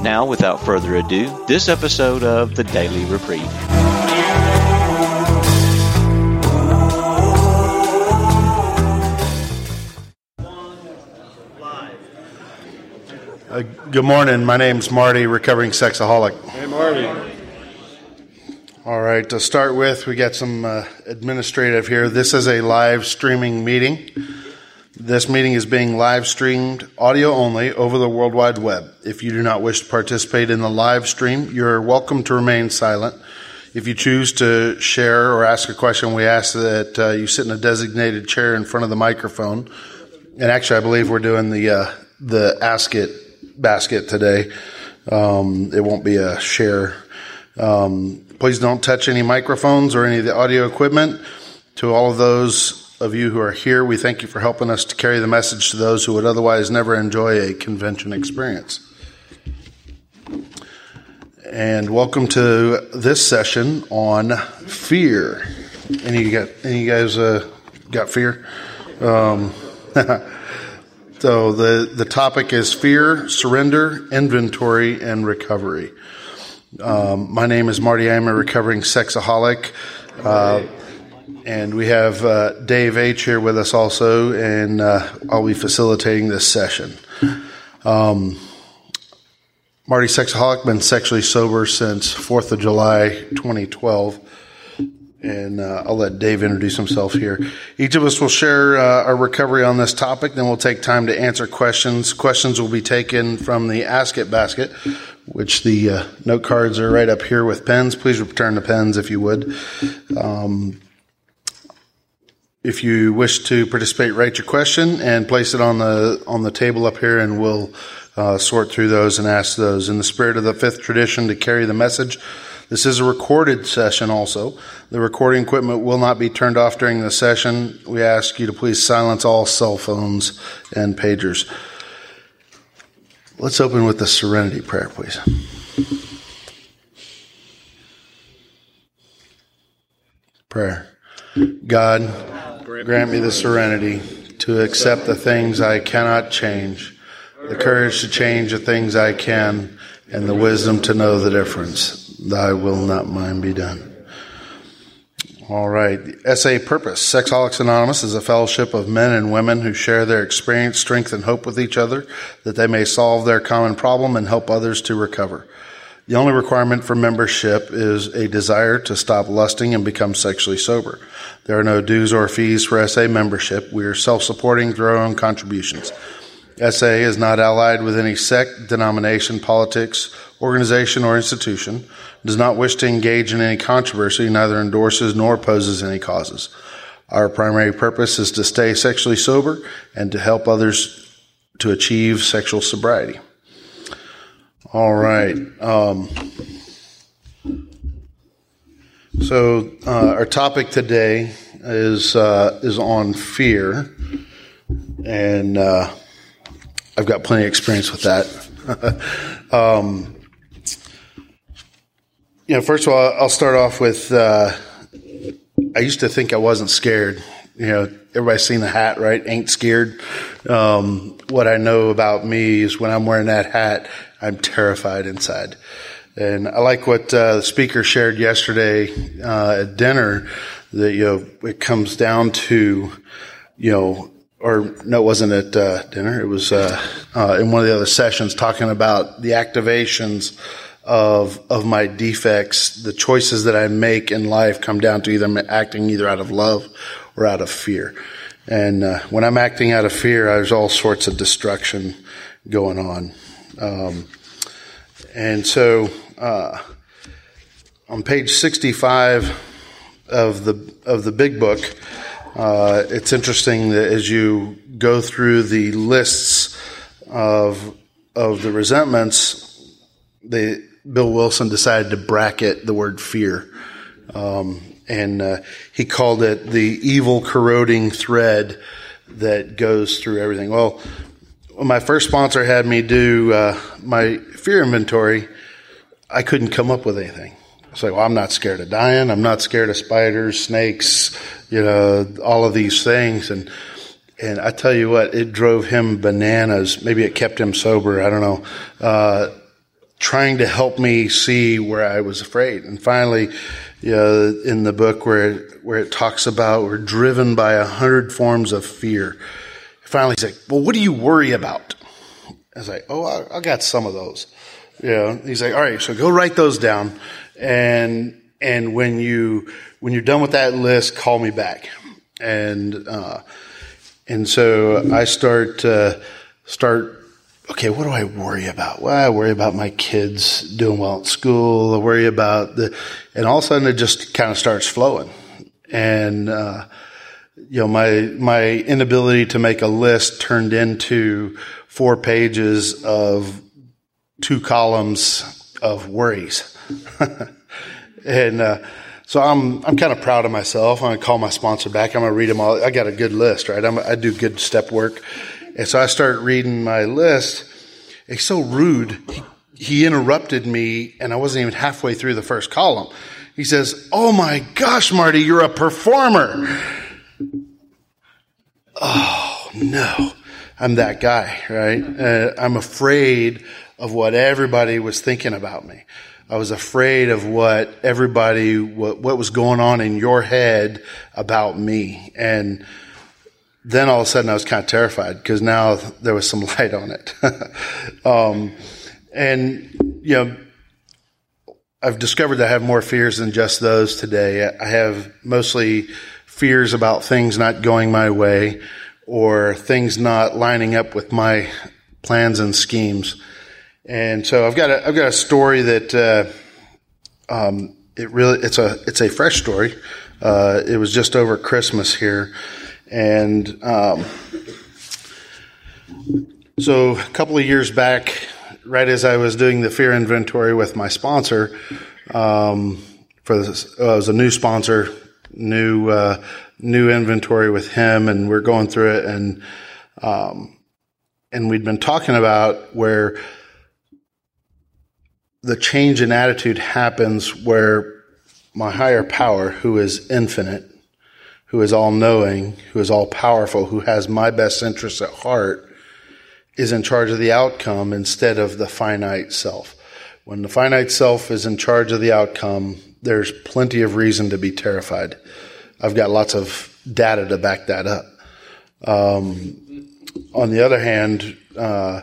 Now, without further ado, this episode of the Daily Reprieve. Uh, good morning. My name's Marty, recovering sexaholic. Hey, Marty. All right, to start with, we got some uh, administrative here. This is a live streaming meeting. This meeting is being live streamed audio only over the World Wide Web. If you do not wish to participate in the live stream, you're welcome to remain silent. If you choose to share or ask a question, we ask that uh, you sit in a designated chair in front of the microphone. And actually, I believe we're doing the uh, the ask it basket today. Um, it won't be a share. Um, please don't touch any microphones or any of the audio equipment. To all of those of you who are here, we thank you for helping us to carry the message to those who would otherwise never enjoy a convention experience. And welcome to this session on fear. Any got any guys uh, got fear? Um, so the the topic is fear, surrender, inventory, and recovery. Um, my name is Marty. I'm a recovering sexaholic. Uh, and we have uh, Dave H here with us also, and uh, I'll be facilitating this session. Um, Marty Sexaholic, been sexually sober since 4th of July 2012. And uh, I'll let Dave introduce himself here. Each of us will share uh, our recovery on this topic, then we'll take time to answer questions. Questions will be taken from the Ask It basket, which the uh, note cards are right up here with pens. Please return the pens if you would. Um, if you wish to participate, write your question and place it on the on the table up here, and we'll uh, sort through those and ask those. In the spirit of the fifth tradition, to carry the message. This is a recorded session also. The recording equipment will not be turned off during the session. We ask you to please silence all cell phones and pagers. Let's open with the serenity prayer, please. Prayer. God, grant me the serenity to accept the things I cannot change, the courage to change the things I can, and the wisdom to know the difference. Thy will not mine be done. All right. SA Purpose. Sexaholics Anonymous is a fellowship of men and women who share their experience, strength, and hope with each other that they may solve their common problem and help others to recover. The only requirement for membership is a desire to stop lusting and become sexually sober. There are no dues or fees for SA membership. We are self-supporting through our own contributions. SA is not allied with any sect, denomination, politics, organization, or institution, does not wish to engage in any controversy, neither endorses nor opposes any causes. Our primary purpose is to stay sexually sober and to help others to achieve sexual sobriety. All right. Um, so uh, our topic today is uh, is on fear, and uh, I've got plenty of experience with that. um, you know, first of all, I'll start off with. Uh, I used to think I wasn't scared. You know, everybody's seen the hat, right? Ain't scared. Um, what I know about me is when I'm wearing that hat, I'm terrified inside. And I like what uh, the speaker shared yesterday uh, at dinner. That you know, it comes down to, you know, or no, it wasn't at uh, dinner. It was uh, uh, in one of the other sessions talking about the activations of of my defects, the choices that I make in life come down to either acting either out of love or out of fear. And uh, when I'm acting out of fear, there's all sorts of destruction going on. Um, and so, uh, on page 65 of the of the big book, uh, it's interesting that as you go through the lists of of the resentments, they Bill Wilson decided to bracket the word fear. Um, and uh, he called it the evil corroding thread that goes through everything. Well, my first sponsor had me do uh, my fear inventory, I couldn't come up with anything. I like, well, I'm not scared of dying. I'm not scared of spiders, snakes, you know, all of these things. And and I tell you what, it drove him bananas. Maybe it kept him sober. I don't know. Uh, trying to help me see where I was afraid. And finally, you know, in the book where where it talks about we're driven by a hundred forms of fear. Finally, he's like, "Well, what do you worry about?" I was like, "Oh, I, I got some of those." Know, he's like, "All right, so go write those down, and and when you when you're done with that list, call me back." And uh, and so I start uh, start okay, what do I worry about? Well, I worry about my kids doing well at school. I worry about the, and all of a sudden it just kind of starts flowing. And, uh, you know, my, my inability to make a list turned into four pages of two columns of worries. and, uh, so I'm I'm kind of proud of myself. I'm gonna call my sponsor back. I'm gonna read them all. I got a good list, right? I'm, I do good step work, and so I start reading my list. It's so rude. He, he interrupted me and I wasn't even halfway through the first column. He says, Oh my gosh, Marty, you're a performer. Oh no, I'm that guy, right? Uh, I'm afraid of what everybody was thinking about me. I was afraid of what everybody, what, what was going on in your head about me. And then all of a sudden I was kind of terrified because now there was some light on it. um, and, you know, I've discovered that I have more fears than just those today. I have mostly fears about things not going my way or things not lining up with my plans and schemes. And so I've got a, I've got a story that, uh, um, it really, it's a, it's a fresh story. Uh, it was just over Christmas here. And um, so a couple of years back, right as I was doing the fear inventory with my sponsor, um, for this, uh, it was a new sponsor, new uh, new inventory with him, and we're going through it, and um, and we'd been talking about where the change in attitude happens where my higher power, who is infinite, who is all knowing, who is all powerful, who has my best interests at heart, is in charge of the outcome instead of the finite self. When the finite self is in charge of the outcome, there's plenty of reason to be terrified. I've got lots of data to back that up. Um, on the other hand, uh,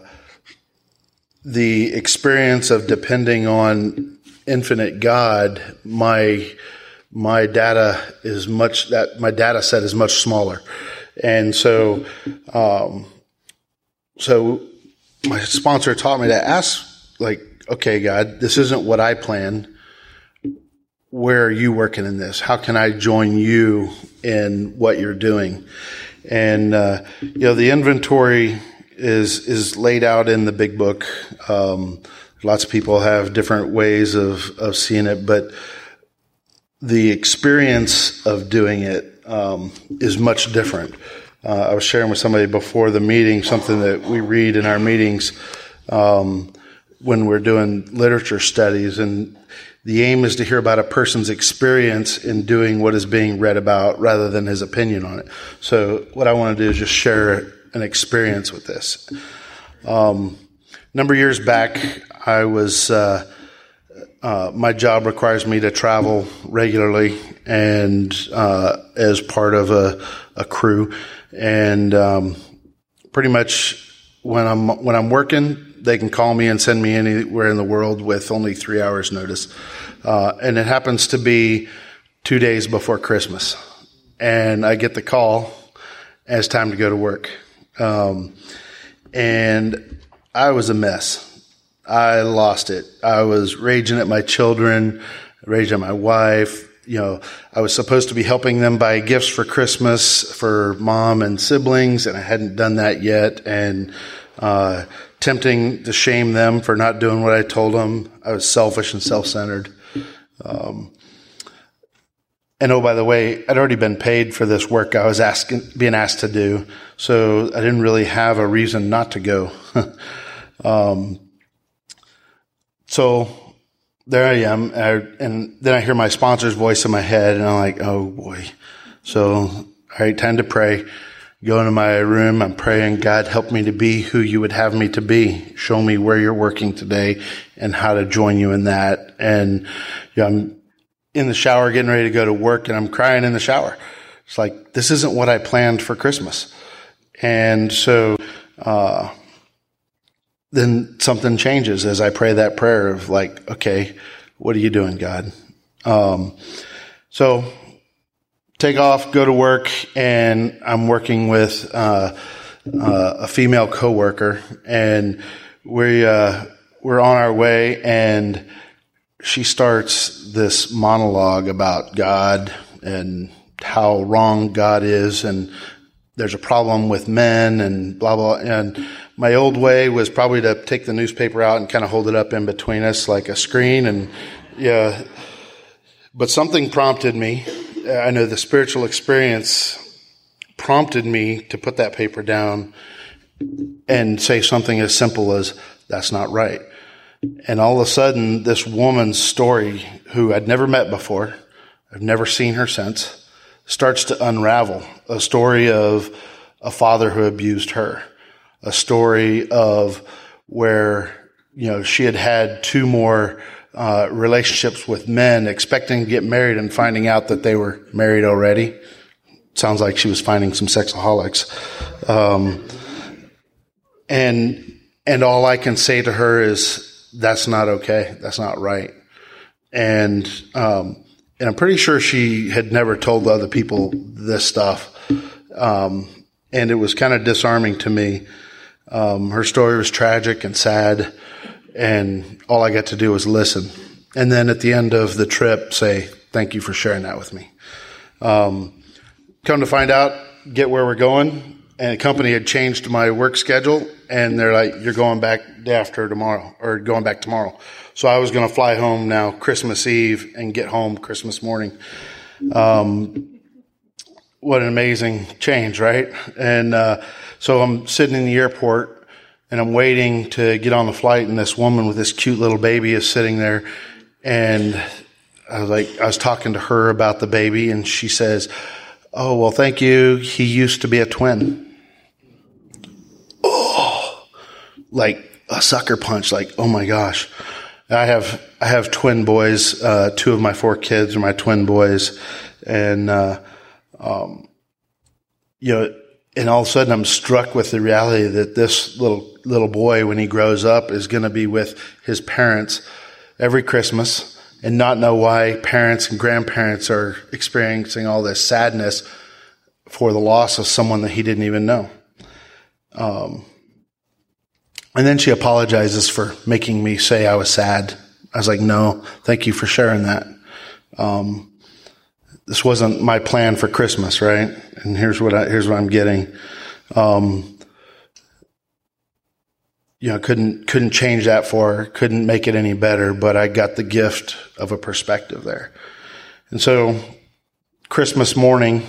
the experience of depending on infinite God, my my data is much that my data set is much smaller, and so um, so my sponsor taught me to ask like, okay, God, this isn't what I planned. Where are you working in this? How can I join you in what you're doing? And uh, you know, the inventory is is laid out in the big book. Um, lots of people have different ways of of seeing it, but the experience of doing it um, is much different. Uh, I was sharing with somebody before the meeting something that we read in our meetings um, when we're doing literature studies, and the aim is to hear about a person's experience in doing what is being read about rather than his opinion on it. So, what I want to do is just share an experience with this. Um, number of years back, I was. Uh, uh, my job requires me to travel regularly and uh, as part of a, a crew, and um, pretty much when I'm when I'm working, they can call me and send me anywhere in the world with only three hours notice, uh, and it happens to be two days before Christmas, and I get the call, it's time to go to work, um, and I was a mess. I lost it. I was raging at my children, raging at my wife. You know, I was supposed to be helping them buy gifts for Christmas for mom and siblings, and I hadn't done that yet. And uh, tempting to shame them for not doing what I told them. I was selfish and self centered. Um, and oh, by the way, I'd already been paid for this work I was asking, being asked to do, so I didn't really have a reason not to go. um, so there I am, I, and then I hear my sponsor's voice in my head, and I'm like, oh boy. So, all right, time to pray. Go into my room. I'm praying, God, help me to be who you would have me to be. Show me where you're working today and how to join you in that. And you know, I'm in the shower getting ready to go to work and I'm crying in the shower. It's like, this isn't what I planned for Christmas. And so, uh, then something changes as I pray that prayer of like, okay, what are you doing, God? Um, so take off, go to work, and I'm working with uh, uh, a female coworker, and we uh, we're on our way, and she starts this monologue about God and how wrong God is, and there's a problem with men, and blah blah. And my old way was probably to take the newspaper out and kind of hold it up in between us like a screen, and yeah. But something prompted me. I know the spiritual experience prompted me to put that paper down and say something as simple as, that's not right. And all of a sudden, this woman's story, who I'd never met before, I've never seen her since, starts to unravel. A story of a father who abused her, a story of where, you know, she had had two more uh, relationships with men, expecting to get married and finding out that they were married already. Sounds like she was finding some sexaholics. Um, and, and all I can say to her is, that's not okay. That's not right. And, um, and I'm pretty sure she had never told other people this stuff. Um, and it was kind of disarming to me. Um, her story was tragic and sad, and all I got to do was listen. And then at the end of the trip, say, thank you for sharing that with me. Um, come to find out, get where we're going, and the company had changed my work schedule, and they're like, "You're going back day after tomorrow, or going back tomorrow." So I was going to fly home now Christmas Eve and get home Christmas morning. Um, what an amazing change, right? And uh, so I'm sitting in the airport and I'm waiting to get on the flight, and this woman with this cute little baby is sitting there, and I was like, I was talking to her about the baby, and she says, "Oh well, thank you. He used to be a twin." Oh, like a sucker punch. Like, oh my gosh. I have, I have twin boys. Uh, two of my four kids are my twin boys. And, uh, um, you know, and all of a sudden I'm struck with the reality that this little, little boy, when he grows up, is going to be with his parents every Christmas and not know why parents and grandparents are experiencing all this sadness for the loss of someone that he didn't even know. Um, and then she apologizes for making me say I was sad. I was like, no, thank you for sharing that. Um, this wasn't my plan for Christmas, right? And here's what I, here's what I'm getting. Um, you know, couldn't, couldn't change that for her, couldn't make it any better, but I got the gift of a perspective there. And so Christmas morning,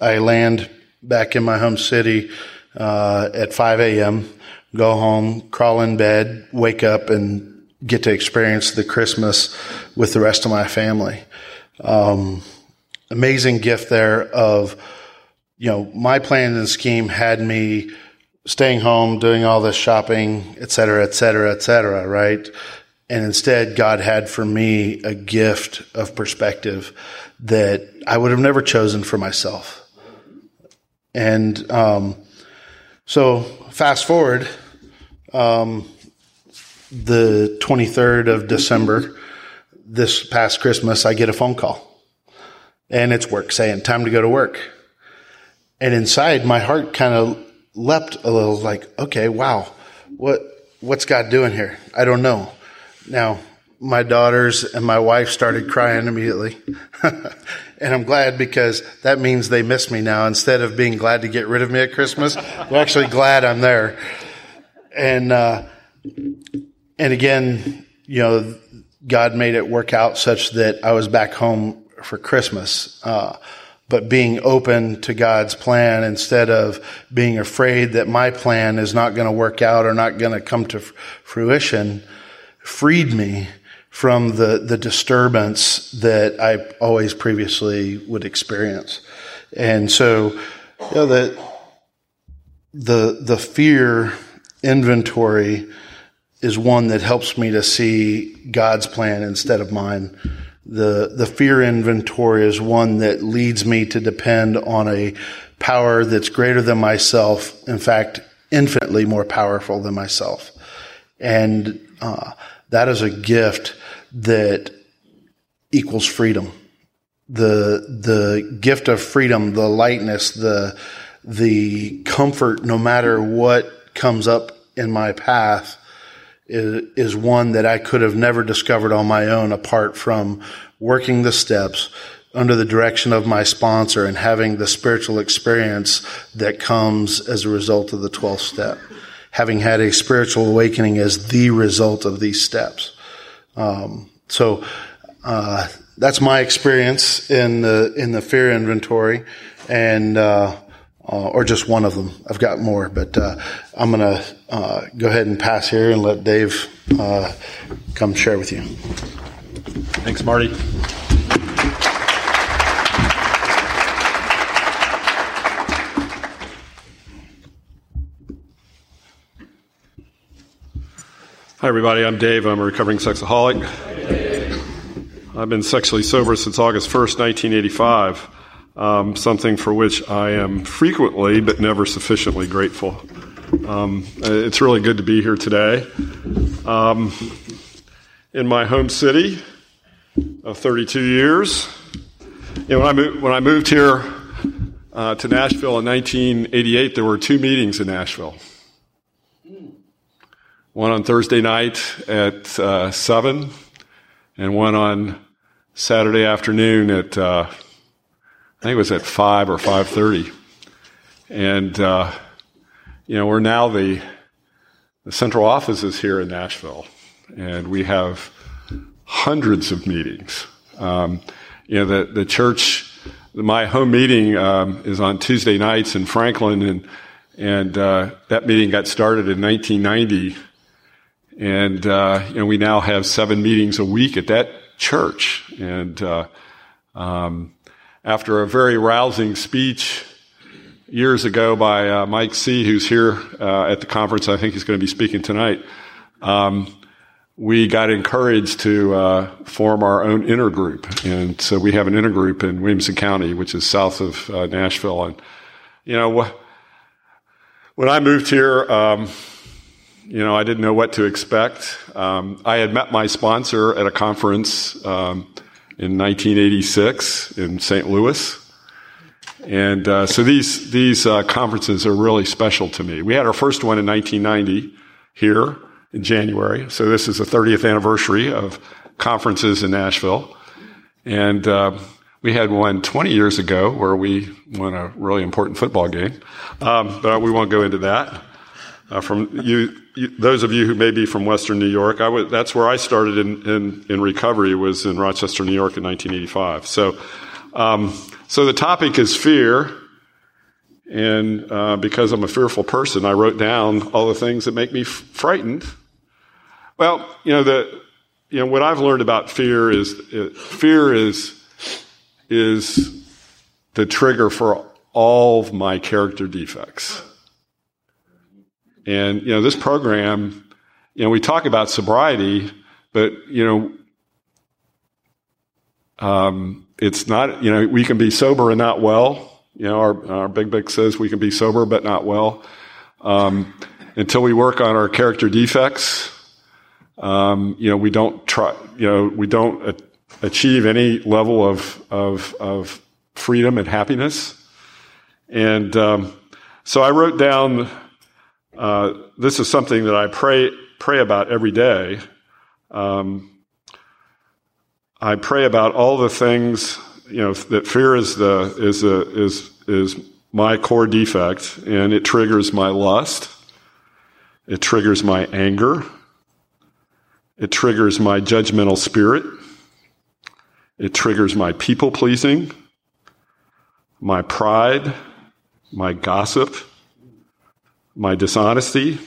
I land back in my home city, uh, at 5 a.m go home, crawl in bed, wake up, and get to experience the Christmas with the rest of my family. Um, amazing gift there of, you know, my plan and scheme had me staying home, doing all this shopping, et cetera, et cetera, et cetera, right? And instead, God had for me a gift of perspective that I would have never chosen for myself. And um, so, fast forward, um, the 23rd of December, this past Christmas, I get a phone call. And it's work saying, time to go to work. And inside, my heart kind of leapt a little like, okay, wow, what, what's God doing here? I don't know. Now, my daughters and my wife started crying immediately. and I'm glad because that means they miss me now. Instead of being glad to get rid of me at Christmas, they're actually glad I'm there and uh, and again, you know, God made it work out such that I was back home for Christmas. Uh, but being open to God's plan instead of being afraid that my plan is not going to work out or not going to come to fruition freed me from the, the disturbance that I always previously would experience. And so, you know, the, the fear inventory is one that helps me to see God's plan instead of mine. The, the fear inventory is one that leads me to depend on a power that's greater than myself. In fact, infinitely more powerful than myself. And, uh, that is a gift that equals freedom. The, the gift of freedom, the lightness, the, the comfort, no matter what comes up in my path, is, is one that I could have never discovered on my own apart from working the steps under the direction of my sponsor and having the spiritual experience that comes as a result of the 12th step. Having had a spiritual awakening as the result of these steps. Um, so, uh, that's my experience in the, in the fear inventory and, uh, uh, or just one of them. I've got more, but uh, I'm going to uh, go ahead and pass here and let Dave uh, come share with you. Thanks, Marty. Hi, everybody. I'm Dave. I'm a recovering sexaholic. I've been sexually sober since August 1st, 1985 um, something for which I am frequently but never sufficiently grateful. Um, it's really good to be here today. Um, in my home city of 32 years, you know, when, I moved, when I moved here uh, to Nashville in 1988, there were two meetings in Nashville. One on Thursday night at uh, 7, and one on Saturday afternoon at uh, think it was at five or five thirty, and uh, you know we're now the the central office is here in Nashville, and we have hundreds of meetings. Um, you know the the church, my home meeting um, is on Tuesday nights in Franklin, and and uh, that meeting got started in 1990, and uh, you know we now have seven meetings a week at that church, and uh, um, after a very rousing speech years ago by uh, Mike C., who's here uh, at the conference. I think he's going to be speaking tonight. Um, we got encouraged to uh, form our own intergroup, and so we have an intergroup in Williamson County, which is south of uh, Nashville. And you know, wh- when I moved here. Um, you know, I didn't know what to expect. Um, I had met my sponsor at a conference um, in 1986 in St. Louis. And uh, so these these uh, conferences are really special to me. We had our first one in 1990 here in January. So this is the 30th anniversary of conferences in Nashville, and uh, we had one 20 years ago where we won a really important football game. Um, but we won't go into that. Uh, from you, you, those of you who may be from Western New York, that's where I started in, in, in, recovery was in Rochester, New York in 1985. So, um, so the topic is fear. And uh, because I'm a fearful person, I wrote down all the things that make me f- frightened. Well, you know, the, you know, what I've learned about fear is uh, fear is, is the trigger for all of my character defects. And, you know, this program, you know, we talk about sobriety, but, you know, um, it's not, you know, we can be sober and not well. You know, our, our big book says we can be sober but not well. Um, until we work on our character defects, um, you know, we don't try, you know, we don't a- achieve any level of, of, of freedom and happiness. And um, so I wrote down uh, this is something that I pray pray about every day. Um, I pray about all the things you know that fear is the is is is my core defect, and it triggers my lust, It triggers my anger. It triggers my judgmental spirit. It triggers my people pleasing, my pride, my gossip, my dishonesty,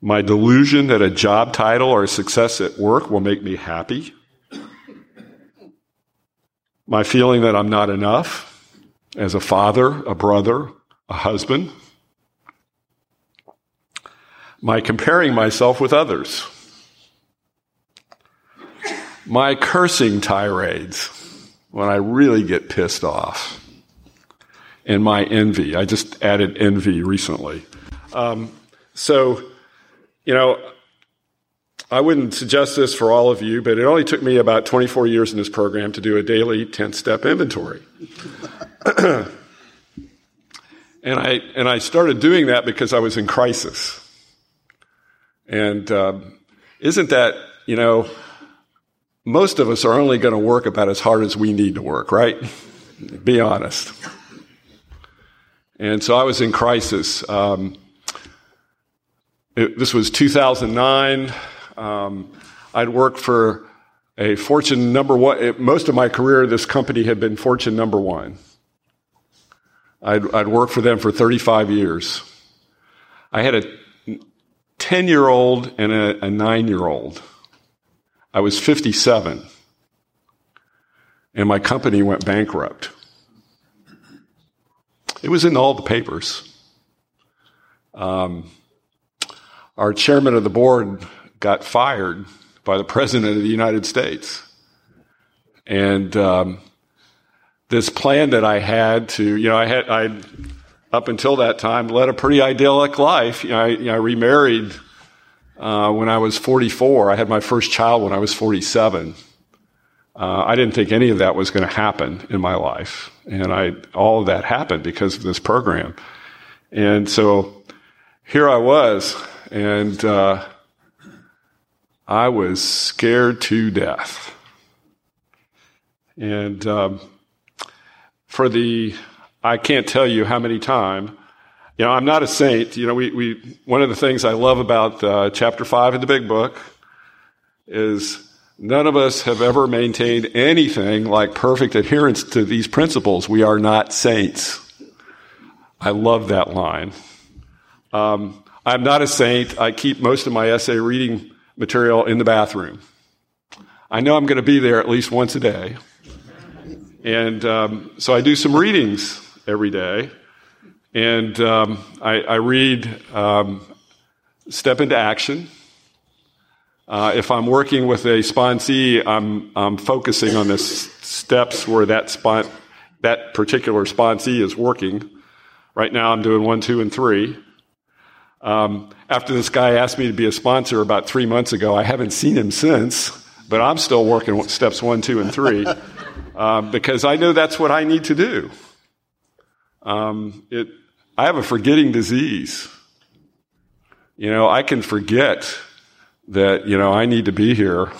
my delusion that a job title or success at work will make me happy, my feeling that I'm not enough as a father, a brother, a husband, my comparing myself with others, my cursing tirades when I really get pissed off, and my envy. I just added envy recently. Um, so, you know, I wouldn't suggest this for all of you, but it only took me about 24 years in this program to do a daily 10 step inventory. and I and I started doing that because I was in crisis. And um, isn't that you know? Most of us are only going to work about as hard as we need to work, right? Be honest. And so I was in crisis. Um, it, this was 2009. Um, I'd worked for a Fortune number one. It, most of my career, this company had been Fortune number one. I'd, I'd worked for them for 35 years. I had a 10 year old and a, a 9 year old. I was 57 and my company went bankrupt. It was in all the papers. Um, our chairman of the board got fired by the president of the United States. And um, this plan that I had to, you know, I had, I up until that time led a pretty idyllic life. You know, I, you know, I remarried uh, when I was 44. I had my first child when I was 47. Uh, I didn't think any of that was going to happen in my life, and I all of that happened because of this program. And so here I was, and uh, I was scared to death. And um, for the, I can't tell you how many times, you know, I'm not a saint. You know, we, we one of the things I love about uh, chapter five in the big book is none of us have ever maintained anything like perfect adherence to these principles. We are not saints. I love that line. Um, I'm not a saint. I keep most of my SA reading material in the bathroom. I know I'm going to be there at least once a day. And um, so I do some readings every day. And um, I, I, read um, Step into Action. Uh, if I'm working with a sponsee, I'm, I'm focusing on the s- steps where that, spon- that particular sponsee is working. Right now, I'm doing one, two, and three. Um, after this guy asked me to be a sponsor about three months ago, I haven't seen him since, but I'm still working with steps one, two, and three um, because I know that's what I need to do. Um, it, I have a forgetting disease. You know, I can forget that, you know, I need to be here.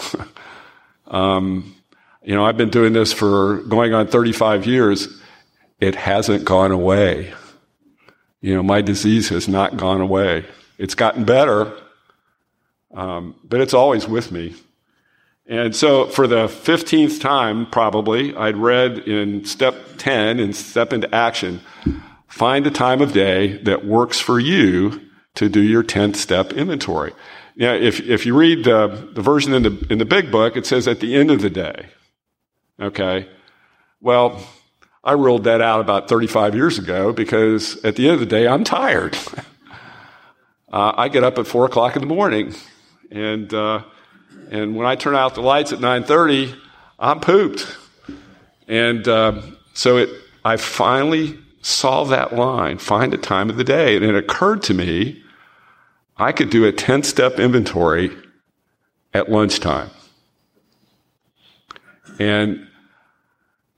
um, you know, I've been doing this for going on 35 years. It hasn't gone away. You know, my disease has not gone away. It's gotten better, um, but it's always with me. And so, for the 15th time, probably, I'd read in step 10 in Step into Action find a time of day that works for you to do your 10th step inventory. Now, if, if you read the, the version in the, in the big book, it says at the end of the day. Okay? Well, I ruled that out about 35 years ago because at the end of the day, I'm tired. uh, I get up at 4 o'clock in the morning, and, uh, and when I turn out the lights at 9.30, I'm pooped. And uh, so it, I finally solved that line, find a time of the day. And it occurred to me I could do a 10 step inventory at lunchtime. And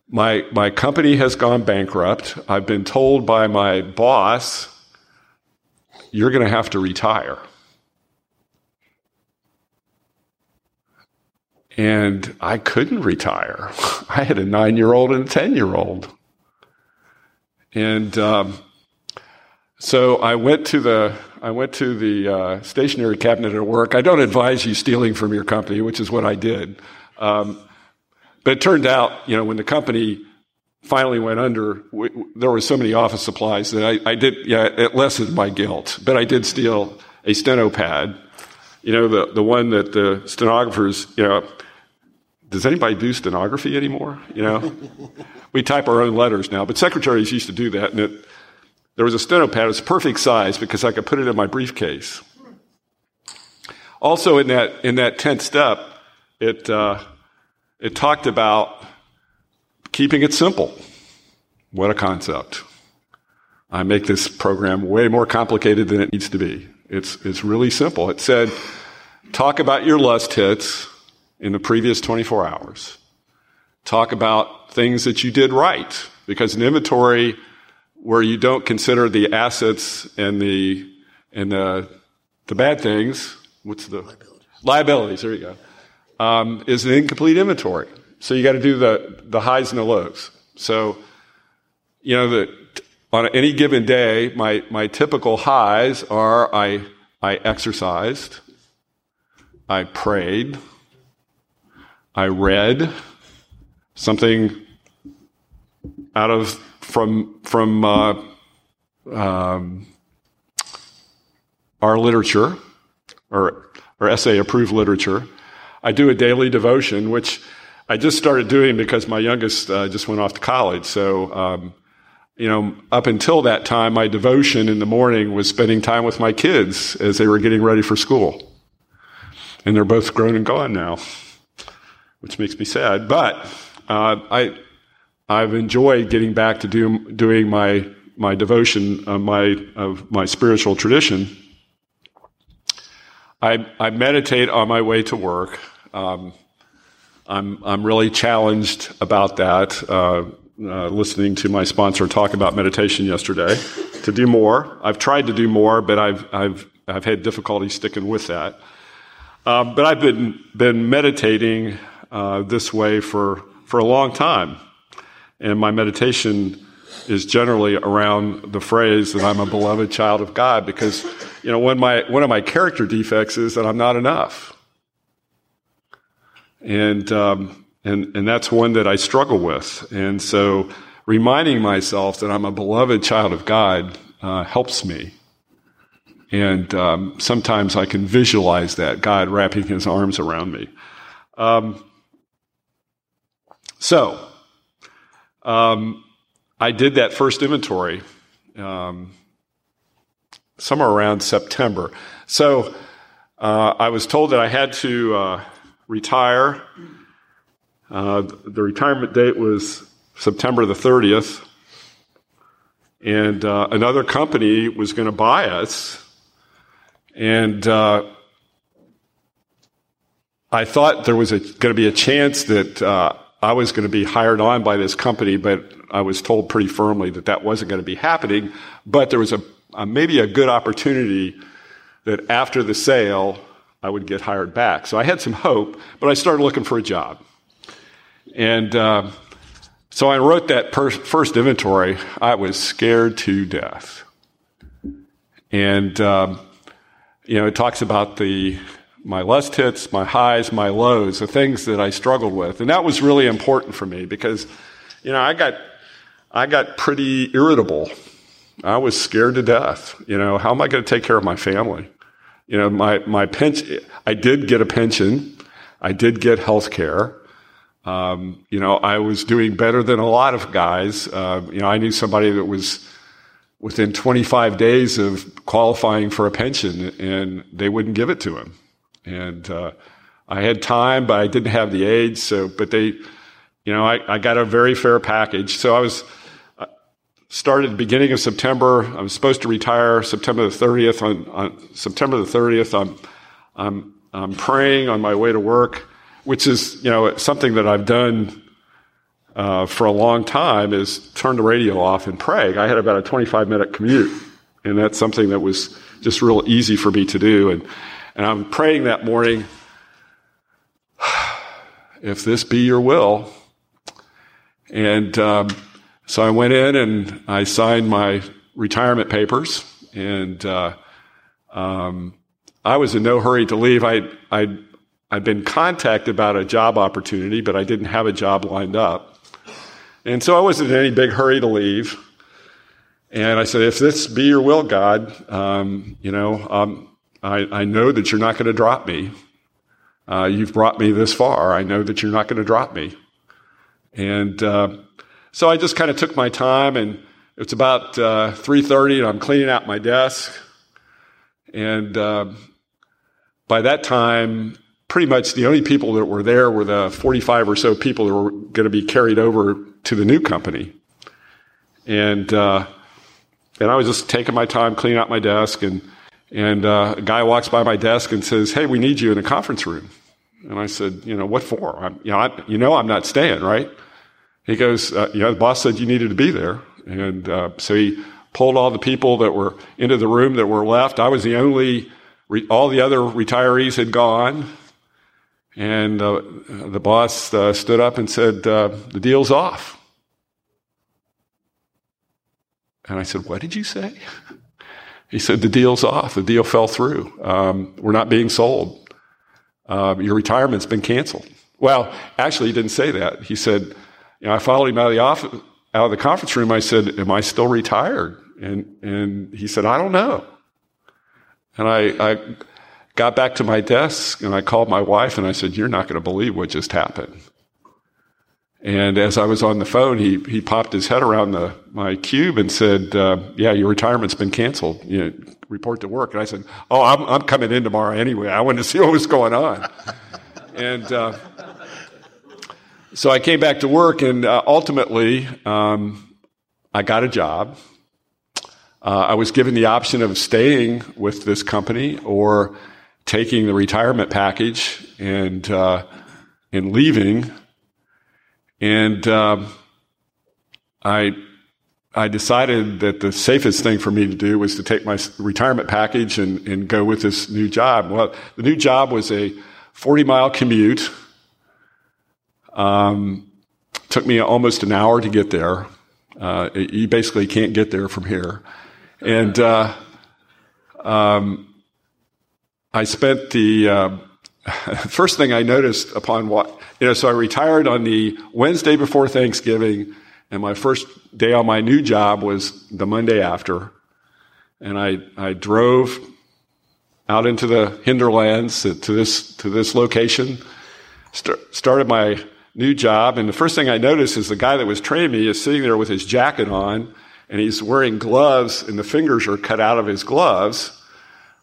my, my company has gone bankrupt. I've been told by my boss, you're going to have to retire. And I couldn't retire. I had a nine year old and a 10 year old. And um, so I went to the, I went to the uh, stationery cabinet at work. I don't advise you stealing from your company, which is what I did. Um, but it turned out, you know, when the company finally went under, there were so many office supplies that I, I, did, yeah, it lessened my guilt. But I did steal a steno pad, you know, the, the one that the stenographers, you know, does anybody do stenography anymore? You know, we type our own letters now, but secretaries used to do that, and it, there was a steno pad. It was perfect size because I could put it in my briefcase. Also, in that in that tenth step, it uh, it talked about keeping it simple. What a concept! I make this program way more complicated than it needs to be. It's it's really simple. It said, talk about your lust hits in the previous 24 hours. Talk about things that you did right, because an inventory where you don't consider the assets and the and the the bad things. What's the liabilities? liabilities there you go. Um, is an incomplete inventory. So you got to do the the highs and the lows. So you know that on any given day, my my typical highs are I I exercised, I prayed, I read something out of from from uh, um, our literature or or SA approved literature. I do a daily devotion, which I just started doing because my youngest uh, just went off to college. So, um, you know, up until that time, my devotion in the morning was spending time with my kids as they were getting ready for school. And they're both grown and gone now, which makes me sad. But uh, I, I've enjoyed getting back to do, doing my my devotion of my of my spiritual tradition. I, I meditate on my way to work. Um, I'm I'm really challenged about that. Uh, uh, listening to my sponsor talk about meditation yesterday, to do more. I've tried to do more, but I've I've I've had difficulty sticking with that. Uh, but I've been been meditating uh, this way for for a long time. And my meditation is generally around the phrase that I'm a beloved child of God because, you know, one, my, one of my character defects is that I'm not enough. And, um, and, and that's one that I struggle with. And so reminding myself that I'm a beloved child of God uh, helps me. And um, sometimes I can visualize that, God wrapping his arms around me. Um, so, um, I did that first inventory um, somewhere around September. So uh, I was told that I had to uh, retire. Uh, the retirement date was September the 30th. And uh, another company was going to buy us. And uh, I thought there was going to be a chance that uh, I was going to be hired on by this company, but I was told pretty firmly that that wasn't going to be happening. But there was a, a maybe a good opportunity that after the sale, I would get hired back. So I had some hope, but I started looking for a job. And uh, so I wrote that per- first inventory. I was scared to death. And, um, you know, it talks about the my lust hits, my highs, my lows, the things that I struggled with. And that was really important for me because, you know, I got, I got pretty irritable. I was scared to death. You know, how am I going to take care of my family? You know, my, my pension, I did get a pension. I did get health care. Um, you know, I was doing better than a lot of guys. Uh, you know, I knew somebody that was within 25 days of qualifying for a pension and they wouldn't give it to him and uh, I had time, but I didn't have the age. So, but they, you know, I, I got a very fair package. So I was uh, started beginning of September. I was supposed to retire September the 30th. On, on September the 30th, I'm, I'm, I'm praying on my way to work, which is, you know, something that I've done uh, for a long time is turn the radio off and pray. I had about a 25 minute commute, and that's something that was just real easy for me to do. And and I'm praying that morning, if this be your will. And um, so I went in and I signed my retirement papers. And uh, um, I was in no hurry to leave. I, I, I'd been contacted about a job opportunity, but I didn't have a job lined up. And so I wasn't in any big hurry to leave. And I said, if this be your will, God, um, you know, um, I, I, know that you're not going to drop me. Uh, you've brought me this far. I know that you're not going to drop me. And uh, so I just kind of took my time, and it's about uh, 3:30, and I'm cleaning out my desk. And uh, by that time, pretty much the only people that were there were the 45 or so people that were going to be carried over to the new company. And uh, and I was just taking my time cleaning out my desk, and and uh, a guy walks by my desk and says, "Hey, we need you in a conference room." And I said, "You know what for? I'm, you know, I, you know, I'm not staying, right?" He goes, uh, "You know, the boss said you needed to be there," and uh, so he pulled all the people that were into the room that were left. I was the only. Re- all the other retirees had gone, and uh, the boss uh, stood up and said, uh, "The deal's off." And I said, What did you say? He said, The deal's off. The deal fell through. Um, we're not being sold. Uh, your retirement's been canceled. Well, actually, he didn't say that. He said, you know, I followed him out of the office, out of the conference room. I said, Am I still retired? And, and he said, I don't know. And I, I got back to my desk and I called my wife and I said, You're not going to believe what just happened. And as I was on the phone, he, he popped his head around the, my cube and said, uh, yeah, your retirement's been canceled. You know, report to work. And I said, oh, I'm, I'm coming in tomorrow anyway. I wanted to see what was going on. and uh, so I came back to work and uh, ultimately um, I got a job. Uh, I was given the option of staying with this company or taking the retirement package and, uh, and leaving and um, I, I decided that the safest thing for me to do was to take my retirement package and, and go with this new job. Well, the new job was a 40 mile commute. Um, took me almost an hour to get there. Uh, you basically can't get there from here. And uh, um, I spent the uh, first thing I noticed upon what, you know, so I retired on the Wednesday before Thanksgiving, and my first day on my new job was the Monday after. And I, I drove out into the hinterlands to this, to this location, st- started my new job, and the first thing I noticed is the guy that was training me is sitting there with his jacket on, and he's wearing gloves, and the fingers are cut out of his gloves.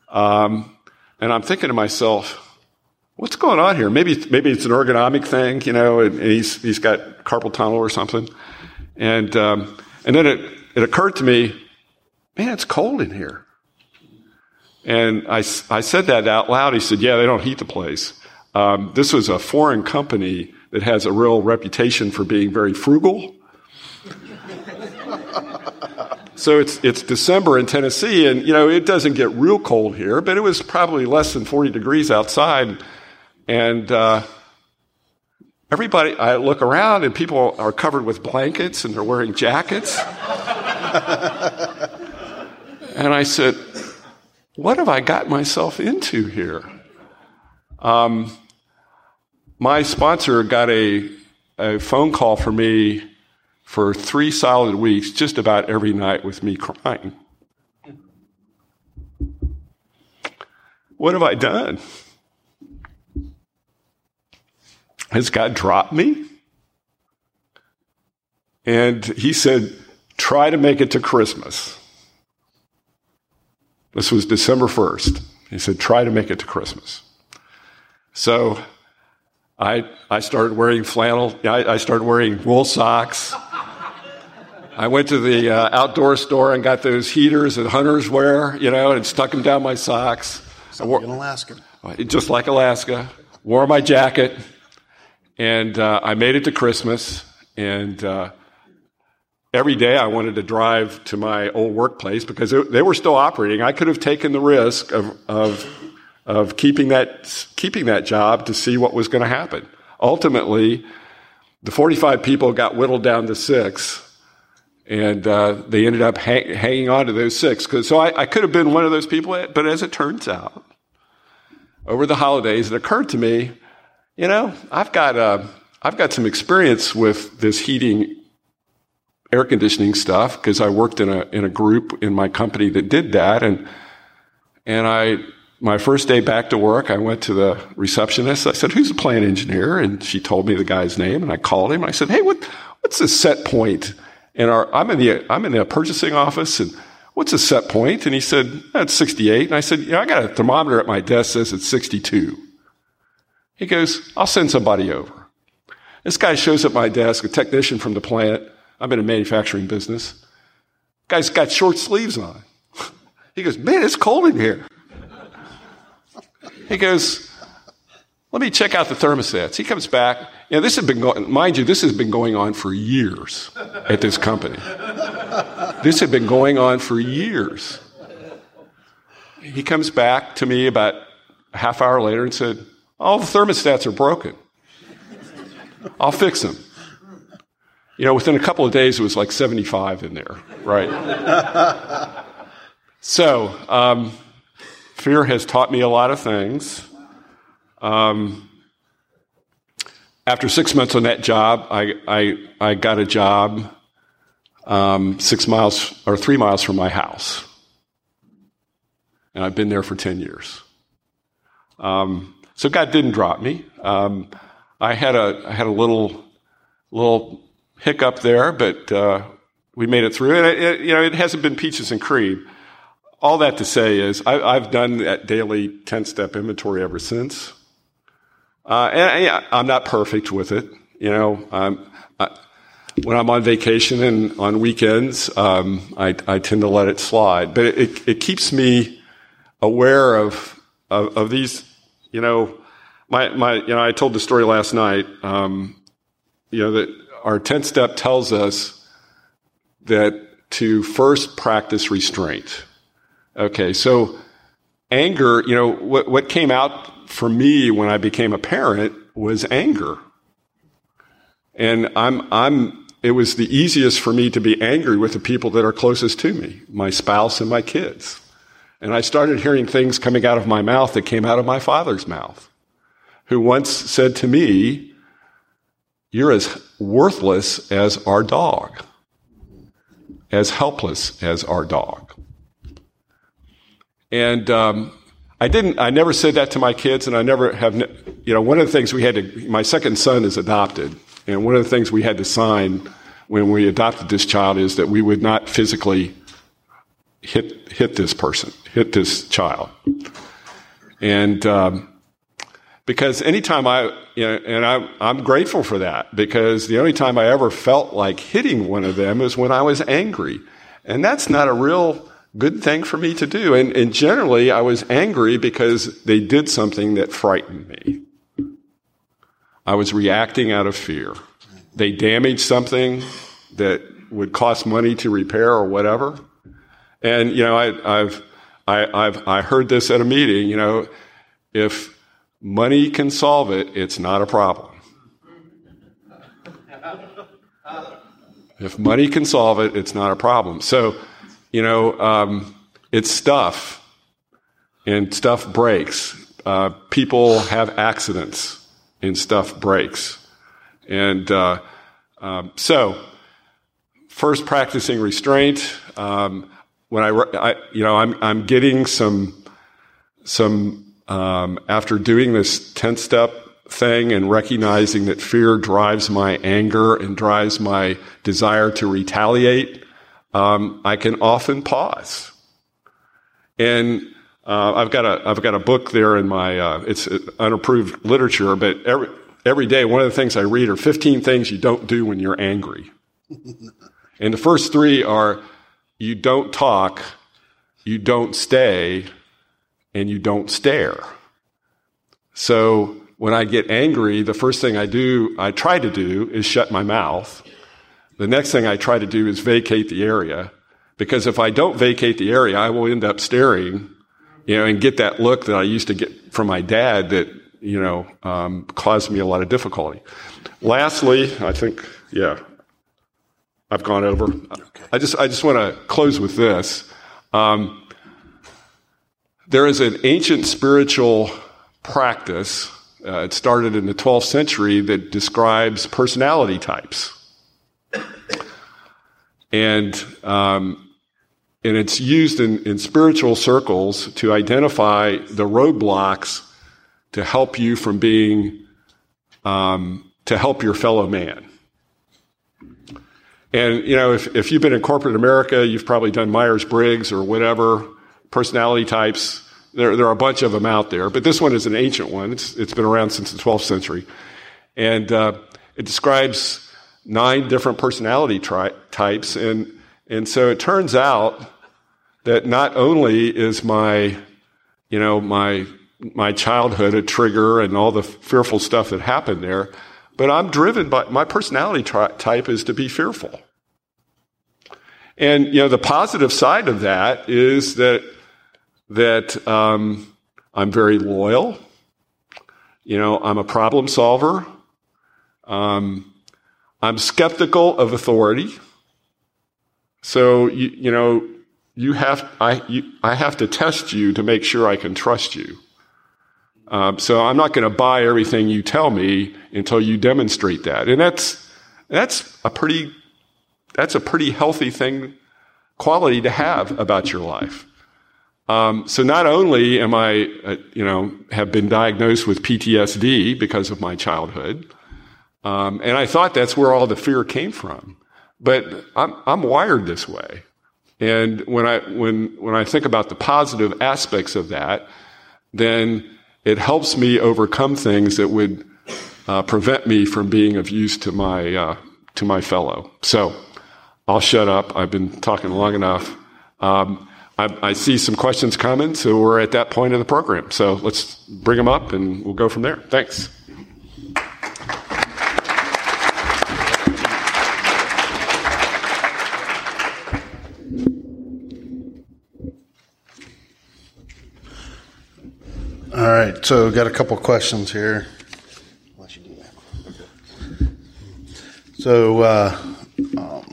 Um, and I'm thinking to myself, what's going on here? Maybe, maybe it's an ergonomic thing, you know, and, and he's, he's got carpal tunnel or something. And, um, and then it, it occurred to me, man, it's cold in here. And I, I said that out loud. He said, yeah, they don't heat the place. Um, this was a foreign company that has a real reputation for being very frugal. so it's, it's December in Tennessee, and you know, it doesn't get real cold here, but it was probably less than 40 degrees outside. And uh, everybody, I look around and people are covered with blankets and they're wearing jackets. and I said, What have I got myself into here? Um, my sponsor got a, a phone call for me for three solid weeks, just about every night, with me crying. What have I done? Has God dropped me? And he said, try to make it to Christmas. This was December 1st. He said, try to make it to Christmas. So I, I started wearing flannel. I, I started wearing wool socks. I went to the uh, outdoor store and got those heaters that hunters wear, you know, and stuck them down my socks. Something in Alaska. Just like Alaska. Wore my jacket. And uh, I made it to Christmas, and uh, every day I wanted to drive to my old workplace because it, they were still operating. I could have taken the risk of, of, of keeping, that, keeping that job to see what was going to happen. Ultimately, the 45 people got whittled down to six, And uh, they ended up hang, hanging on to those six. So I, I could have been one of those people, but as it turns out, over the holidays, it occurred to me, you know, I've got, uh, I've got some experience with this heating air conditioning stuff because I worked in a, in a group in my company that did that. And, and I, my first day back to work, I went to the receptionist. I said, who's the plant engineer? And she told me the guy's name and I called him. I said, Hey, what, what's the set point in our, I'm in the, I'm in the purchasing office and what's the set point? And he said, that's 68. And I said, yeah, I got a thermometer at my desk says it's 62. He goes, I'll send somebody over. This guy shows up at my desk, a technician from the plant. I'm in a manufacturing business. Guy's got short sleeves on. He goes, man, it's cold in here. He goes, let me check out the thermostats. He comes back. You know, this has been going, mind you, this has been going on for years at this company. This had been going on for years. He comes back to me about a half hour later and said, all the thermostats are broken. I'll fix them. You know, within a couple of days, it was like 75 in there, right? so, um, fear has taught me a lot of things. Um, after six months on that job, I, I, I got a job um, six miles or three miles from my house. And I've been there for 10 years. Um, so God didn't drop me. Um, I had a, I had a little, little hiccup there, but uh, we made it through. And it, it, you know, it hasn't been peaches and cream. All that to say is, I, have done that daily 10 step inventory ever since. Uh, and I'm not perfect with it. You know, I, when I'm on vacation and on weekends, um, I, I, tend to let it slide. But it, it keeps me aware of, of, of, these, you know, my, my, you know, I told the story last night, um, you know, that our 10th step tells us that to first practice restraint. Okay, so anger, you know, what, what came out for me when I became a parent was anger. And I'm, I'm, it was the easiest for me to be angry with the people that are closest to me, my spouse and my kids. And I started hearing things coming out of my mouth that came out of my father's mouth, who once said to me, You're as worthless as our dog, as helpless as our dog. And um, I didn't, I never said that to my kids, and I never have, you know, one of the things we had to, my second son is adopted, and one of the things we had to sign when we adopted this child is that we would not physically hit, hit this person, hit this child. And, um, because anytime I, you know, and I, I'm grateful for that because the only time I ever felt like hitting one of them is when I was angry. And that's not a real good thing for me to do. And, and generally, I was angry because they did something that frightened me. I was reacting out of fear. They damaged something that would cost money to repair or whatever. And, you know, I, I've, I, I've, I heard this at a meeting, you know, if money can solve it, it's not a problem. If money can solve it, it's not a problem. So, you know, um, it's stuff, and stuff breaks. Uh, people have accidents, and stuff breaks. And uh, um, so, first practicing restraint. Um, when I, I, you know, I'm I'm getting some some um, after doing this ten step thing and recognizing that fear drives my anger and drives my desire to retaliate um, I can often pause. And uh, I've got a I've got a book there in my uh, it's unapproved literature, but every every day one of the things I read are 15 things you don't do when you're angry. and the first three are you don't talk, you don't stay, and you don't stare. So when I get angry, the first thing I do, I try to do, is shut my mouth. The next thing I try to do is vacate the area because if I don't vacate the area, I will end up staring, you know, and get that look that I used to get from my dad that, you know, um, caused me a lot of difficulty. Lastly, I think, yeah. I've gone over. I just I just want to close with this. Um, there is an ancient spiritual practice. Uh, it started in the 12th century that describes personality types, and um, and it's used in, in spiritual circles to identify the roadblocks to help you from being um, to help your fellow man. And, you know, if, if you've been in corporate America, you've probably done Myers Briggs or whatever, personality types. There, there are a bunch of them out there, but this one is an ancient one. It's, it's been around since the 12th century. And uh, it describes nine different personality tri- types. And, and so it turns out that not only is my, you know, my, my childhood a trigger and all the fearful stuff that happened there, but I'm driven by my personality type is to be fearful. And you know, the positive side of that is that that um, I'm very loyal. You know, I'm a problem solver. Um, I'm skeptical of authority. So you, you know, you have I you, I have to test you to make sure I can trust you. Um, so I'm not going to buy everything you tell me until you demonstrate that. And that's, that's a pretty, that's a pretty healthy thing, quality to have about your life. Um, so not only am I, uh, you know, have been diagnosed with PTSD because of my childhood, um, and I thought that's where all the fear came from, but I'm, I'm wired this way. And when I, when, when I think about the positive aspects of that, then it helps me overcome things that would uh, prevent me from being of use to my uh, to my fellow. So I'll shut up. I've been talking long enough. Um, I, I, see some questions coming, so we're at that point in the program. So let's bring them up, and we'll go from there. Thanks. All right, so got a couple questions here. So, uh, um,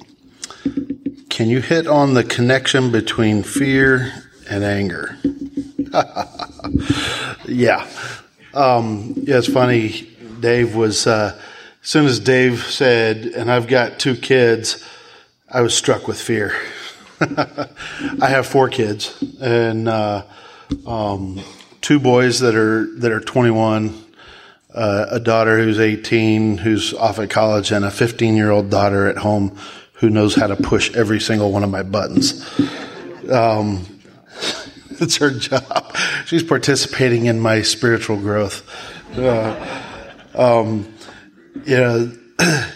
can you hit on the connection between fear and anger? yeah. Um, yeah, it's funny. Dave was, uh, as soon as Dave said, and I've got two kids, I was struck with fear. I have four kids, and uh, um, two boys that are that are 21, uh, a daughter who's 18, who's off at college, and a 15 year old daughter at home who knows how to push every single one of my buttons. Um, it's her job. She's participating in my spiritual growth. Uh, um, you know,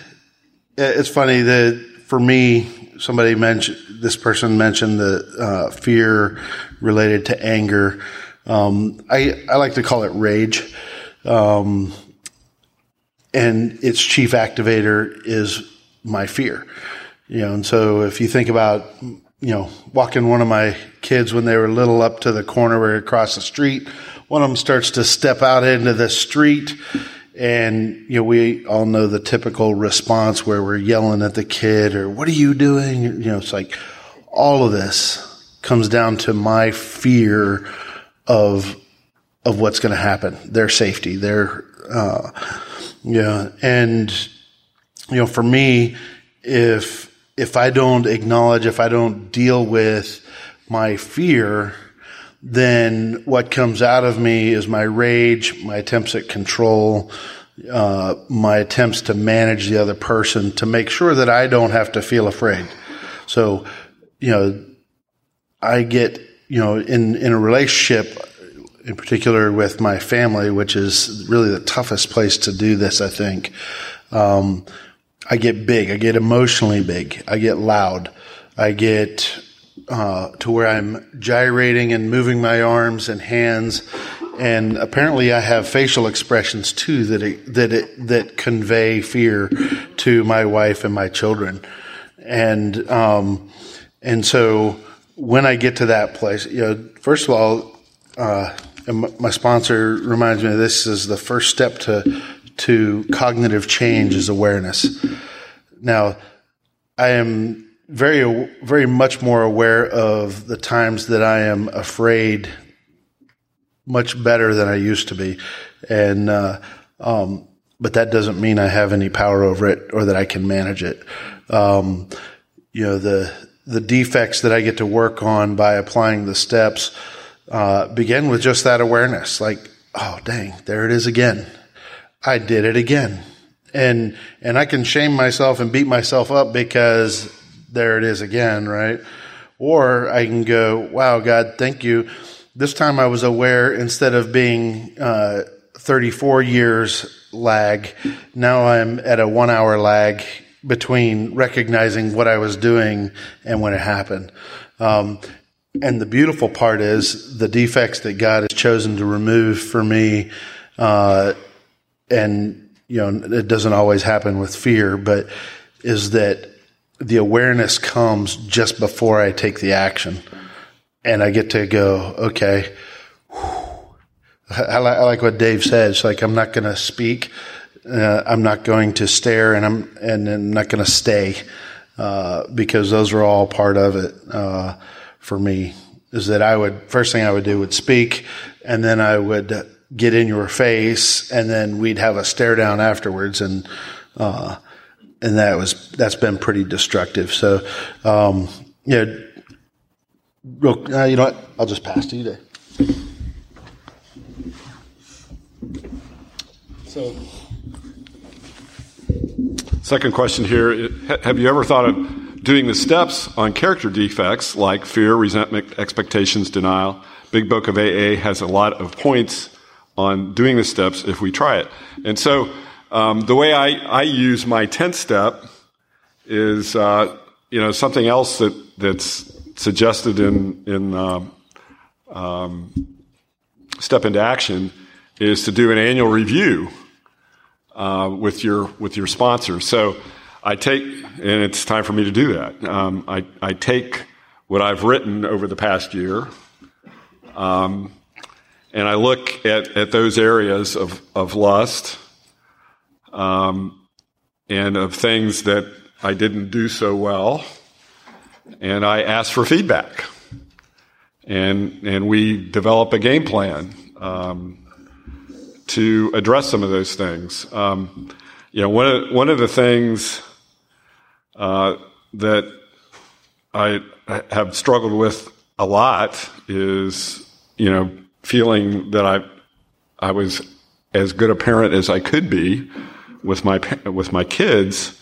it's funny that for me, somebody mentioned this person mentioned the uh, fear related to anger. Um, I, I like to call it rage. Um, and its chief activator is my fear. You know, and so if you think about, you know, walking one of my kids when they were little up to the corner where across the street, one of them starts to step out into the street and, you know, we all know the typical response where we're yelling at the kid or what are you doing? You know, it's like all of this comes down to my fear of of what's going to happen, their safety, their uh, yeah, and you know, for me, if if I don't acknowledge, if I don't deal with my fear, then what comes out of me is my rage, my attempts at control, uh, my attempts to manage the other person to make sure that I don't have to feel afraid. So, you know, I get, you know, in, in a relationship, in particular with my family, which is really the toughest place to do this, I think. Um, I get big. I get emotionally big. I get loud. I get uh, to where I'm gyrating and moving my arms and hands, and apparently I have facial expressions too that it, that it, that convey fear to my wife and my children, and um, and so when I get to that place, you know, first of all. Uh, my sponsor reminds me this is the first step to to cognitive change is awareness. Now, I am very, very much more aware of the times that I am afraid much better than I used to be. And, uh, um, but that doesn't mean I have any power over it or that I can manage it. Um, you know, the, the defects that I get to work on by applying the steps, uh, begin with just that awareness. Like, oh, dang, there it is again. I did it again. And, and I can shame myself and beat myself up because there it is again, right? Or I can go, wow, God, thank you. This time I was aware instead of being, uh, 34 years lag. Now I'm at a one hour lag between recognizing what I was doing and when it happened. Um, and the beautiful part is the defects that God has chosen to remove for me, uh, and you know it doesn't always happen with fear, but is that the awareness comes just before I take the action, and I get to go, okay. I, I like what Dave said. It's Like I'm not going to speak, uh, I'm not going to stare, and I'm and I'm not going to stay uh, because those are all part of it uh, for me. Is that I would first thing I would do would speak, and then I would get in your face, and then we'd have a stare down afterwards, and uh, and that was that's been pretty destructive. So, um, yeah, real, uh, you know what? I'll just pass to you, Dave. So, second question here Have you ever thought of doing the steps on character defects like fear, resentment, expectations, denial? Big Book of AA has a lot of points on doing the steps if we try it. And so, um, the way I, I use my 10th step is, uh, you know, something else that, that's suggested in, in um, um, Step into Action is to do an annual review uh, with your with your sponsor. So I take, and it's time for me to do that. Um, I, I take what I've written over the past year, um, and I look at, at those areas of, of lust um, and of things that I didn't do so well, and I ask for feedback. And, and we develop a game plan. Um, to address some of those things. Um, you know, one of, one of the things uh, that I have struggled with a lot is, you know, feeling that I I was as good a parent as I could be with my with my kids,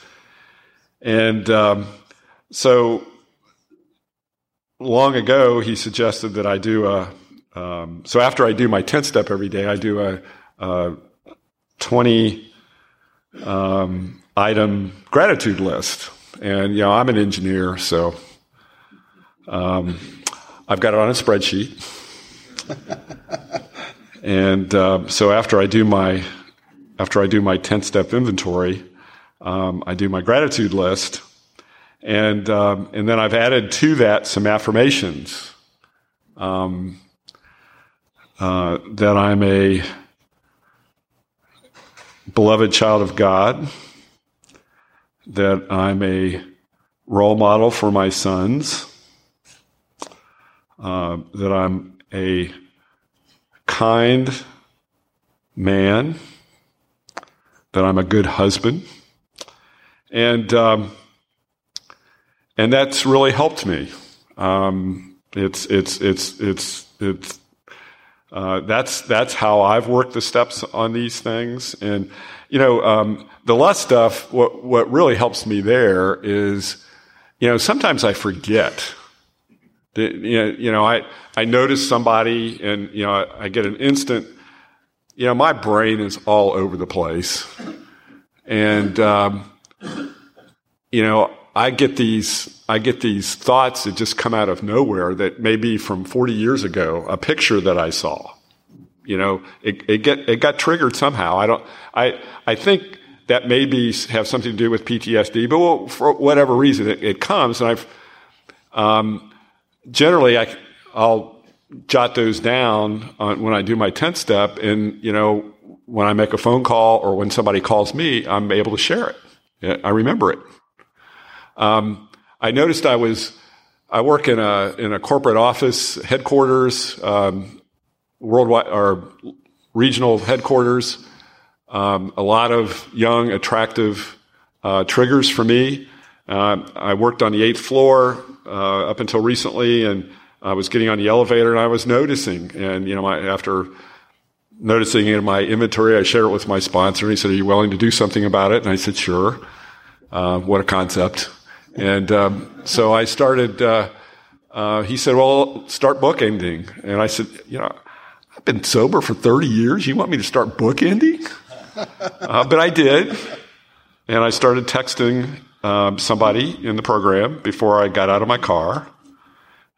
and um, so long ago he suggested that I do a. Um, so after I do my tenth step every day, I do a uh, 20 um, item gratitude list. And, you know, I'm an engineer, so um, I've got it on a spreadsheet. and uh, so after I do my after I do my 10 step inventory, um, I do my gratitude list. And, um, and then I've added to that some affirmations um, uh, that I'm a beloved child of God, that I'm a role model for my sons, uh, that I'm a kind man, that I'm a good husband, and um, and that's really helped me. Um, it's it's it's it's it's uh, that's that's how I've worked the steps on these things, and you know um, the lust stuff. What what really helps me there is, you know, sometimes I forget. You know, you know, I I notice somebody, and you know, I, I get an instant. You know, my brain is all over the place, and um, you know, I get these I get these thoughts that just come out of nowhere that maybe from 40 years ago, a picture that I saw. You know, it, it get it got triggered somehow. I don't I I think that maybe have something to do with PTSD, but for whatever reason it, it comes, and I've um, generally I I'll jot those down on, when I do my 10th step, and you know when I make a phone call or when somebody calls me, I'm able to share it. I remember it. um, I noticed I was, I work in a, in a corporate office headquarters, um, worldwide or regional headquarters. Um, a lot of young, attractive uh, triggers for me. Uh, I worked on the eighth floor uh, up until recently, and I was getting on the elevator, and I was noticing. And you know, my, after noticing in my inventory, I shared it with my sponsor, and he said, "Are you willing to do something about it?" And I said, "Sure." Uh, what a concept! And um, so I started. Uh, uh, he said, "Well, start bookending," and I said, "You know, I've been sober for 30 years. You want me to start bookending?" uh, but I did. And I started texting um, somebody in the program before I got out of my car.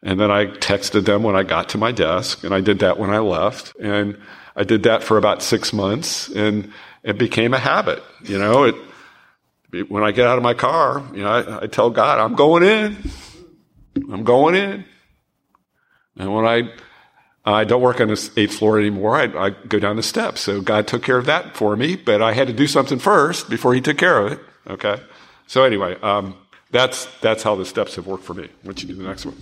And then I texted them when I got to my desk. And I did that when I left. And I did that for about six months. And it became a habit. You know, it, when I get out of my car, you know, I, I tell God, I'm going in. I'm going in. And when I I don't work on the eighth floor anymore. I, I, go down the steps. So God took care of that for me, but I had to do something first before He took care of it. Okay. So anyway, um, that's that's how the steps have worked for me. Why don't you do the next one?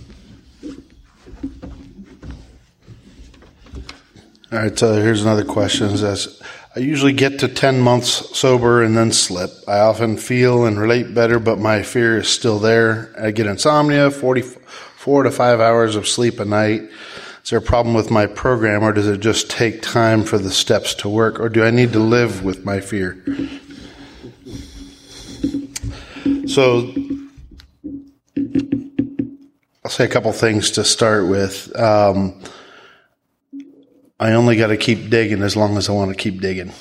All right. So here's another question. I usually get to 10 months sober and then slip. I often feel and relate better, but my fear is still there. I get insomnia, 44 to 5 hours of sleep a night. Is there a problem with my program, or does it just take time for the steps to work, or do I need to live with my fear? So, I'll say a couple things to start with. Um, I only got to keep digging as long as I want to keep digging.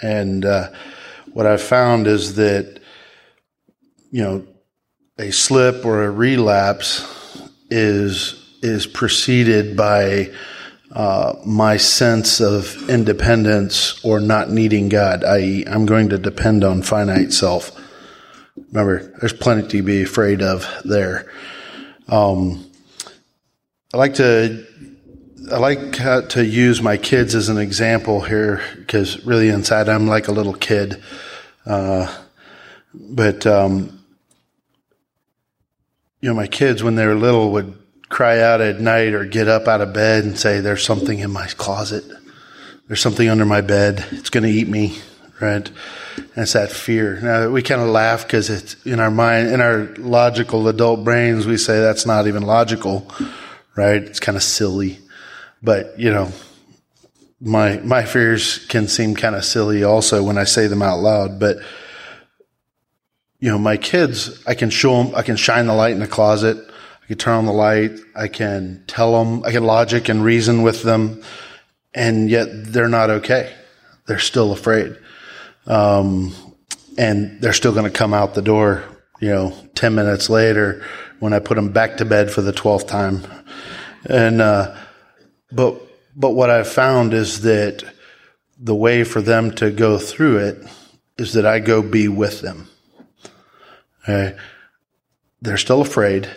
And uh, what I've found is that, you know, a slip or a relapse is is preceded by uh, my sense of independence or not needing God, i.e., I'm going to depend on finite self. Remember, there's plenty to be afraid of there. Um, I like to I like to use my kids as an example here because really inside I'm like a little kid. Uh, but um, you know, my kids when they were little would cry out at night or get up out of bed and say, There's something in my closet. There's something under my bed. It's going to eat me, right? And it's that fear. Now, we kind of laugh because it's in our mind, in our logical adult brains, we say that's not even logical, right? It's kind of silly. But, you know, my, my fears can seem kind of silly also when I say them out loud. But, you know, my kids, I can show them, I can shine the light in the closet. I can turn on the light. I can tell them, I can logic and reason with them. And yet they're not okay. They're still afraid. Um, and they're still going to come out the door, you know, 10 minutes later when I put them back to bed for the 12th time. And, uh, but, but what I've found is that the way for them to go through it is that I go be with them. Okay. They're still afraid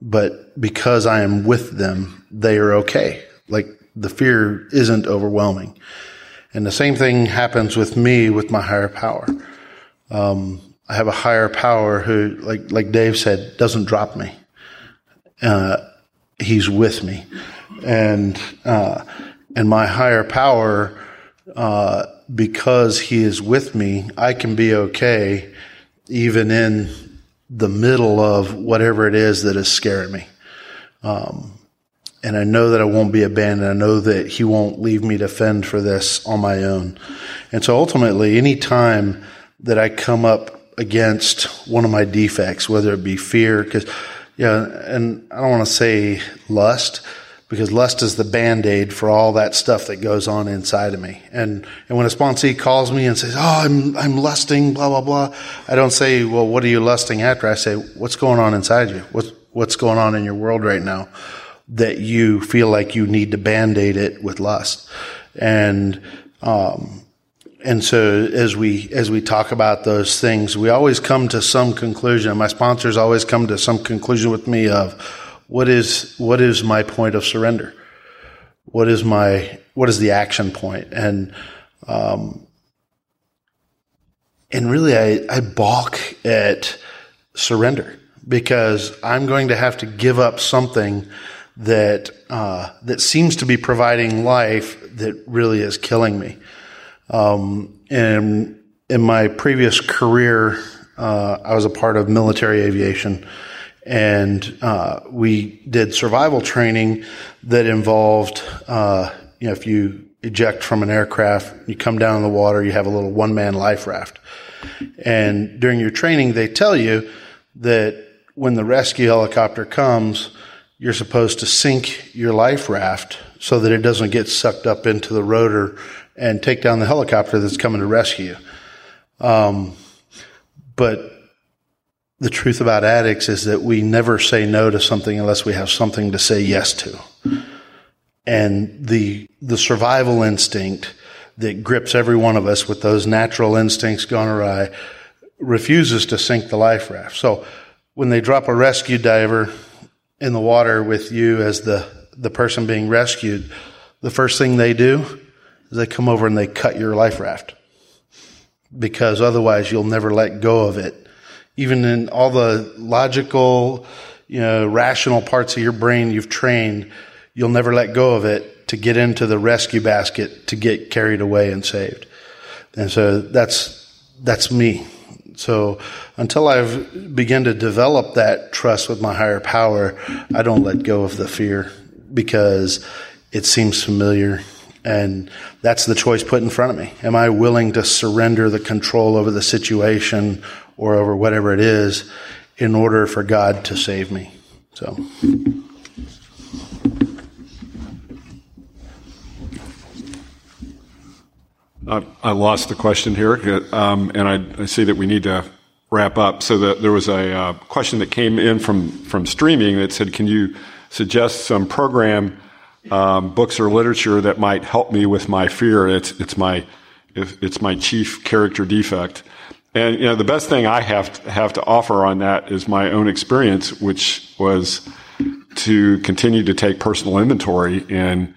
but because I am with them, they are okay. Like the fear isn't overwhelming. And the same thing happens with me with my higher power. Um, I have a higher power who, like, like Dave said, doesn't drop me. Uh, he's with me. And, uh, and my higher power, uh, because he is with me, I can be okay even in the middle of whatever it is that is scaring me. Um, and I know that I won't be abandoned. I know that He won't leave me to fend for this on my own. And so ultimately, any time that I come up against one of my defects, whether it be fear, because, yeah, and I don't want to say lust, because lust is the band-aid for all that stuff that goes on inside of me. And, and when a sponsee calls me and says, Oh, I'm, I'm lusting, blah, blah, blah. I don't say, well, what are you lusting after? I say, what's going on inside you? What's, what's going on in your world right now that you feel like you need to band-aid it with lust? And, um, and so as we as we talk about those things, we always come to some conclusion. My sponsors always come to some conclusion with me of what is what is my point of surrender? What is my what is the action point? And um, and really, I I balk at surrender because I'm going to have to give up something that uh, that seems to be providing life that really is killing me. Um, and in my previous career, uh, I was a part of military aviation, and uh, we did survival training that involved, uh, you know, if you eject from an aircraft, you come down in the water, you have a little one man life raft. And during your training, they tell you that when the rescue helicopter comes, you're supposed to sink your life raft so that it doesn't get sucked up into the rotor and take down the helicopter that's coming to rescue you. Um, but the truth about addicts is that we never say no to something unless we have something to say yes to. And the, the survival instinct that grips every one of us with those natural instincts gone awry refuses to sink the life raft. So when they drop a rescue diver in the water with you as the, the person being rescued, the first thing they do is they come over and they cut your life raft because otherwise you'll never let go of it. Even in all the logical, you know, rational parts of your brain you've trained, you'll never let go of it to get into the rescue basket to get carried away and saved. And so that's, that's me. So until I've begun to develop that trust with my higher power, I don't let go of the fear because it seems familiar. And that's the choice put in front of me. Am I willing to surrender the control over the situation or over whatever it is in order for God to save me? So. I, lost the question here, um, and I, I, see that we need to wrap up. So the, there was a uh, question that came in from from streaming that said, "Can you suggest some program um, books or literature that might help me with my fear? It's it's my it's my chief character defect." And you know, the best thing I have to, have to offer on that is my own experience, which was to continue to take personal inventory and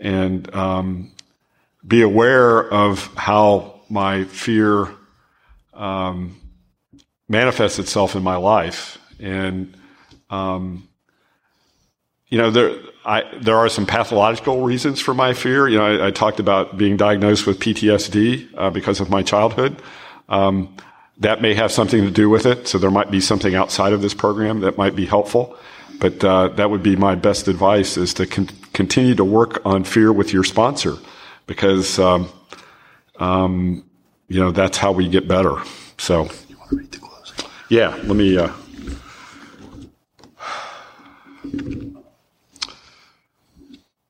and um, be aware of how my fear um, manifests itself in my life. And, um, you know, there, I, there are some pathological reasons for my fear. You know, I, I talked about being diagnosed with PTSD uh, because of my childhood. Um, that may have something to do with it. So there might be something outside of this program that might be helpful. But uh, that would be my best advice: is to con- continue to work on fear with your sponsor because um, um, you know that's how we get better. So, yeah, let me. Uh,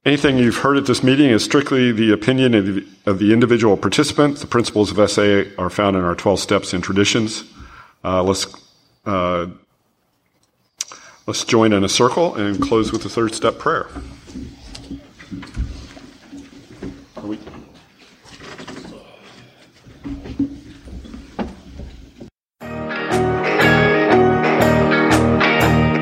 Anything you've heard at this meeting is strictly the opinion of the, of the individual participant. The principles of SA are found in our 12 steps and traditions. Uh, let's uh, let's join in a circle and close with the third step prayer.